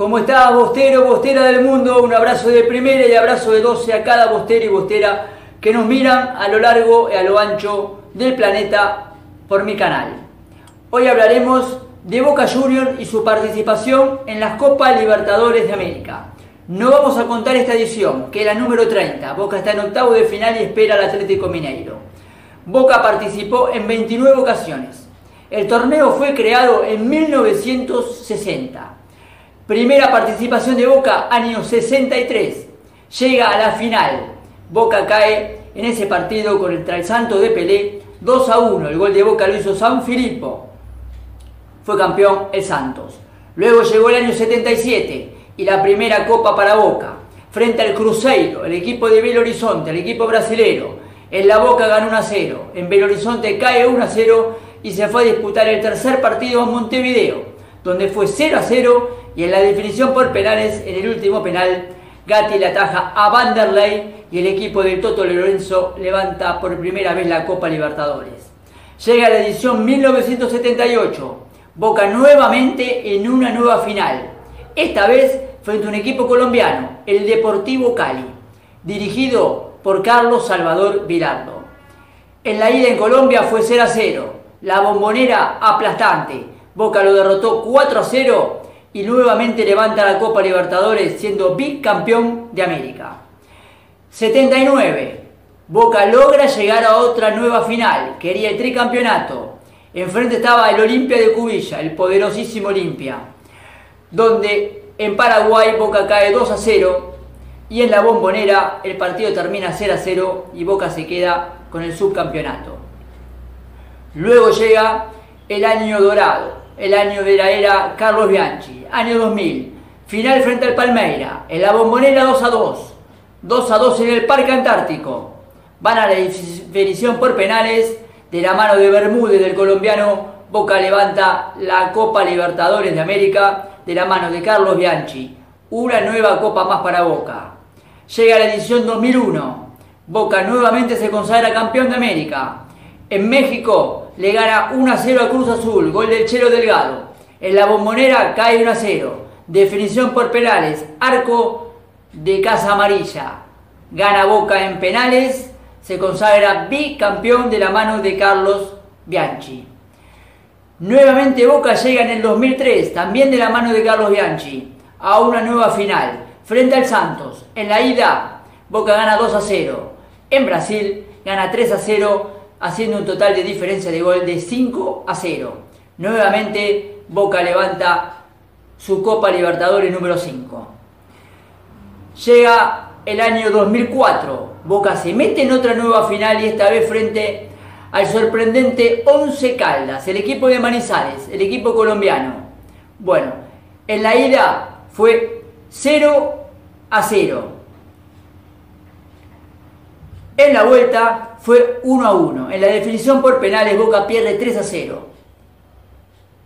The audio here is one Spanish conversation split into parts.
¿Cómo está, bostero, bostera del mundo? Un abrazo de primera y abrazo de 12 a cada bostero y bostera que nos miran a lo largo y a lo ancho del planeta por mi canal. Hoy hablaremos de Boca Juniors y su participación en las Copas Libertadores de América. No vamos a contar esta edición, que es la número 30. Boca está en octavo de final y espera al Atlético Mineiro. Boca participó en 29 ocasiones. El torneo fue creado en 1960. Primera participación de Boca, año 63. Llega a la final. Boca cae en ese partido contra el Santo de Pelé 2 a 1. El gol de Boca lo hizo San Filippo. Fue campeón el Santos. Luego llegó el año 77 y la primera copa para Boca. Frente al Cruzeiro, el equipo de Belo Horizonte, el equipo brasilero. En la Boca ganó 1 a 0. En Belo Horizonte cae 1 a 0 y se fue a disputar el tercer partido en Montevideo, donde fue 0 a 0 y en la definición por penales, en el último penal, Gatti le ataja a Vanderlei y el equipo del Toto Lorenzo levanta por primera vez la Copa Libertadores. Llega la edición 1978, Boca nuevamente en una nueva final, esta vez frente a un equipo colombiano, el Deportivo Cali, dirigido por Carlos Salvador Vilardo. En la ida en Colombia fue 0 a 0, la bombonera aplastante, Boca lo derrotó 4 a 0 y nuevamente levanta la Copa Libertadores siendo bicampeón de América. 79. Boca logra llegar a otra nueva final, quería el tricampeonato. Enfrente estaba el Olimpia de Cubilla, el poderosísimo Olimpia, donde en Paraguay Boca cae 2 a 0 y en la bombonera el partido termina 0 a 0 y Boca se queda con el subcampeonato. Luego llega el año dorado, el año de la era Carlos Bianchi, año 2000, final frente al Palmeira, en la bombonera 2 a 2, 2 a 2 en el Parque Antártico, van a la definición por penales de la mano de Bermúdez del colombiano, Boca levanta la Copa Libertadores de América de la mano de Carlos Bianchi, una nueva copa más para Boca. Llega la edición 2001, Boca nuevamente se consagra campeón de América. En México le gana 1 a 0 a Cruz Azul, gol del Chelo Delgado. En la bombonera cae 1 a 0. Definición por penales, arco de Casa Amarilla. Gana Boca en penales, se consagra bicampeón de la mano de Carlos Bianchi. Nuevamente Boca llega en el 2003, también de la mano de Carlos Bianchi, a una nueva final, frente al Santos. En la ida, Boca gana 2 a 0. En Brasil, gana 3 a 0 haciendo un total de diferencia de gol de 5 a 0. Nuevamente Boca levanta su Copa Libertadores número 5. Llega el año 2004, Boca se mete en otra nueva final y esta vez frente al sorprendente Once Caldas, el equipo de Manizales, el equipo colombiano. Bueno, en la ida fue 0 a 0. En la vuelta fue 1 a 1. En la definición por penales Boca pierde 3 a 0.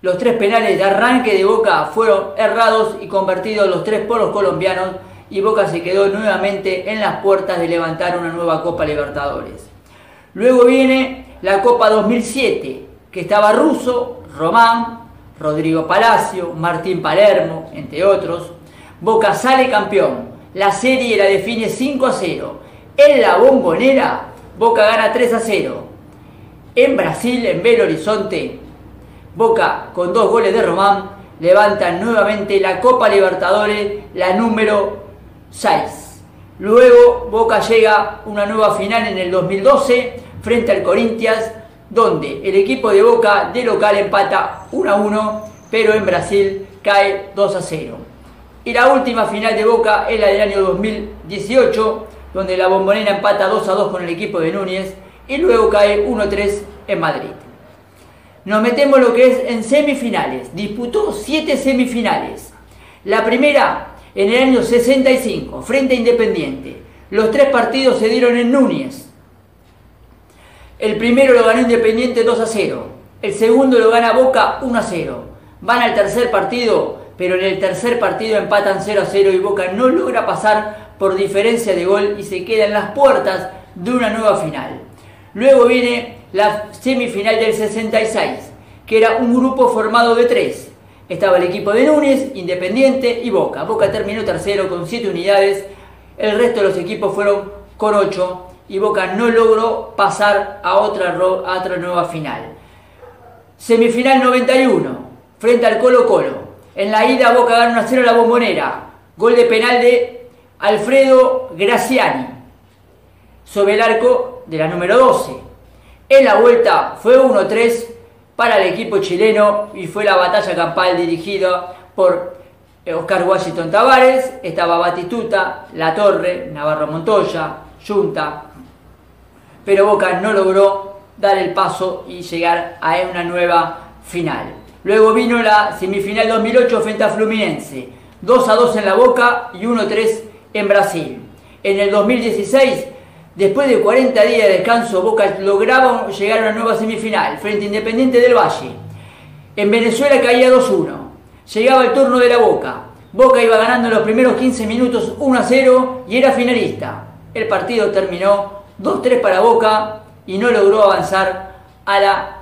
Los tres penales de arranque de Boca fueron errados y convertidos los tres por los colombianos y Boca se quedó nuevamente en las puertas de levantar una nueva Copa Libertadores. Luego viene la Copa 2007, que estaba Russo, Román, Rodrigo Palacio, Martín Palermo, entre otros. Boca sale campeón. La serie la define 5 a 0 en la bombonera, Boca gana 3 a 0. En Brasil, en Belo Horizonte, Boca con dos goles de Román levanta nuevamente la Copa Libertadores, la número 6. Luego Boca llega a una nueva final en el 2012 frente al Corinthians, donde el equipo de Boca de local empata 1 a 1, pero en Brasil cae 2 a 0. Y la última final de Boca es la del año 2018, donde la bombonera empata 2 a 2 con el equipo de Núñez y luego cae 1 a 3 en Madrid. Nos metemos lo que es en semifinales. Disputó 7 semifinales. La primera en el año 65, frente a Independiente. Los tres partidos se dieron en Núñez. El primero lo ganó Independiente 2 a 0. El segundo lo gana Boca 1 a 0. Van al tercer partido, pero en el tercer partido empatan 0 a 0 y Boca no logra pasar por diferencia de gol y se queda en las puertas de una nueva final. Luego viene la semifinal del 66, que era un grupo formado de tres. estaba el equipo de Núñez, Independiente y Boca. Boca terminó tercero con 7 unidades, el resto de los equipos fueron con 8 y Boca no logró pasar a otra, a otra nueva final. Semifinal 91, frente al Colo Colo. En la ida Boca gana 1 0 la bombonera. Gol de penal de Alfredo Graciani sobre el arco de la número 12. En la vuelta fue 1-3 para el equipo chileno y fue la batalla campal dirigida por Oscar Washington Tavares, estaba Batistuta, La Torre, Navarro Montoya, Junta, pero Boca no logró dar el paso y llegar a una nueva final. Luego vino la semifinal 2008 frente a Fluminense, 2 a 2 en la Boca y 1 3 en Brasil. En el 2016 Después de 40 días de descanso, Boca lograba llegar a una nueva semifinal frente Independiente del Valle. En Venezuela caía 2-1. Llegaba el turno de la Boca. Boca iba ganando en los primeros 15 minutos 1-0 y era finalista. El partido terminó 2-3 para Boca y no logró avanzar a la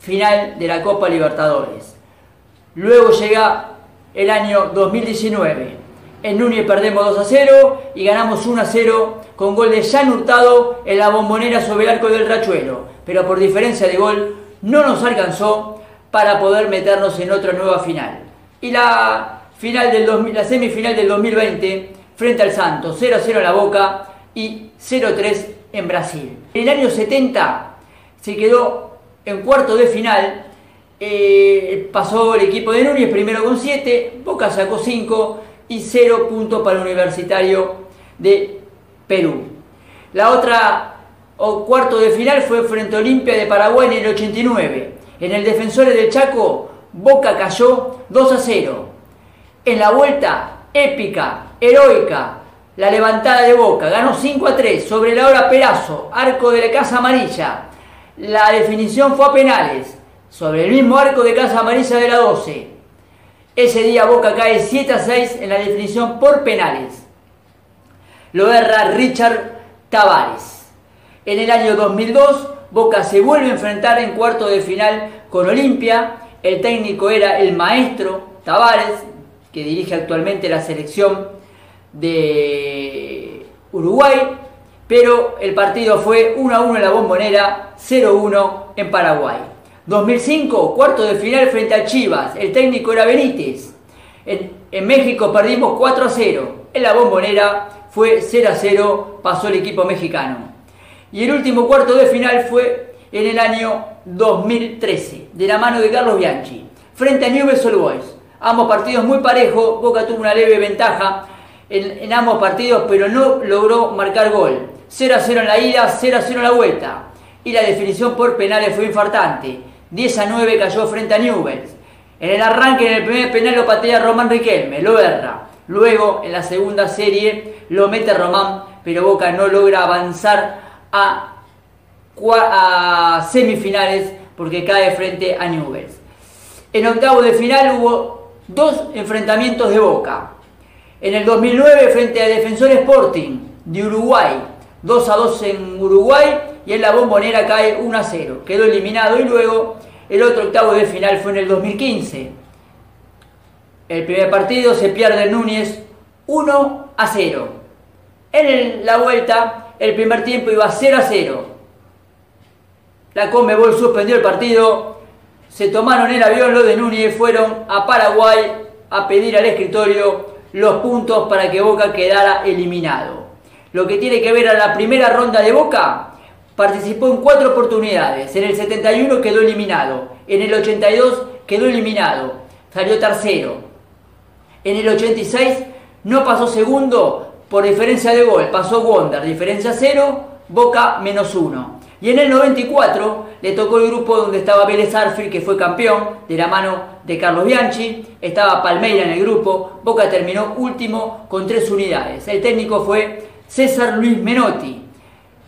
final de la Copa Libertadores. Luego llega el año 2019 en Núñez perdemos 2 a 0 y ganamos 1 a 0 con gol de Jan Hurtado en la bombonera sobre el arco del Rachuelo. Pero por diferencia de gol no nos alcanzó para poder meternos en otra nueva final. Y la, final del la semifinal del 2020 frente al Santos, 0 a 0 en la Boca y 0 a 3 en Brasil. En el año 70 se quedó en cuarto de final. Eh, pasó el equipo de Núñez primero con 7, Boca sacó 5 y 0 puntos para el Universitario de Perú. La otra o cuarto de final fue frente a Olimpia de Paraguay en el 89. En el Defensores del Chaco, Boca cayó 2 a 0. En la vuelta épica, heroica, la levantada de Boca ganó 5 a 3 sobre la hora Perazo, arco de la Casa Amarilla. La definición fue a penales sobre el mismo arco de Casa Amarilla de la 12. Ese día Boca cae 7 a 6 en la definición por penales. Lo erra Richard Tavares. En el año 2002, Boca se vuelve a enfrentar en cuarto de final con Olimpia. El técnico era el maestro Tavares, que dirige actualmente la selección de Uruguay. Pero el partido fue 1 a 1 en la bombonera, 0 a 1 en Paraguay. 2005, cuarto de final frente a Chivas. El técnico era Benítez. En, México perdimos 4 a 0. En la bombonera fue 0 a 0, pasó el equipo mexicano. Y el último cuarto de final fue en el año 2013, de la mano de Carlos Bianchi, frente a Newell's Old Boys. Ambos partidos muy parejos, Boca tuvo una leve ventaja en, en ambos partidos, pero no logró marcar gol. 0 a 0 en la ida, 0 a 0 en la vuelta. Y la definición por penales fue infartante. 10 a 9 cayó frente a Newells. En el arranque, en el primer penal lo patea Román Riquelme, lo erra. Luego, en la segunda serie, lo mete Román, pero Boca no logra avanzar a, a semifinales porque cae frente a Newells. En octavo de final hubo dos enfrentamientos de Boca. En el 2009 frente a Defensor Sporting de Uruguay, 2 a 2 en Uruguay y en la bombonera cae 1 a 0. Quedó eliminado y luego el otro octavo de final fue en el 2015. El primer partido se pierde Núñez 1 a 0. En la vuelta, el primer tiempo iba 0 a 0. La Conmebol suspendió el partido, se tomaron el avión los de Núñez fueron a Paraguay a pedir al escritorio los puntos para que Boca quedara eliminado. Lo que tiene que ver a la primera ronda de Boca, Participó en cuatro oportunidades. En el 71 quedó eliminado. En el 82 quedó eliminado. Salió tercero. En el 86 no pasó segundo por diferencia de gol. Pasó Wonder. Diferencia cero. Boca menos uno. Y en el 94 le tocó el grupo donde estaba Vélez Arfield, que fue campeón de la mano de Carlos Bianchi. Estaba Palmeira en el grupo. Boca terminó último con tres unidades. El técnico fue César Luis Menotti.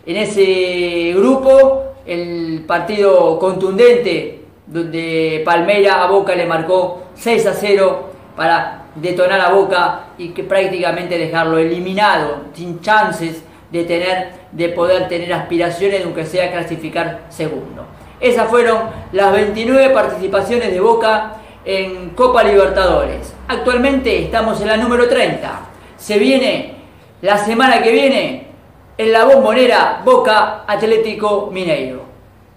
En ese grupo, el partido contundente donde Palmeira a Boca le marcó 6 a 0 para detonar a Boca y que prácticamente dejarlo eliminado, sin chances de tener de poder tener aspiraciones aunque sea clasificar segundo. Esas fueron las 29 participaciones de Boca en Copa Libertadores. Actualmente estamos en la número 30. Se viene la semana que viene en la bombonera Boca Atlético Mineiro.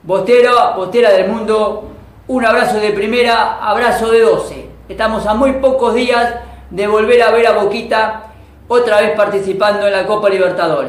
Bostera, Bostera del Mundo, un abrazo de primera, abrazo de 12. Estamos a muy pocos días de volver a ver a Boquita otra vez participando en la Copa Libertadores.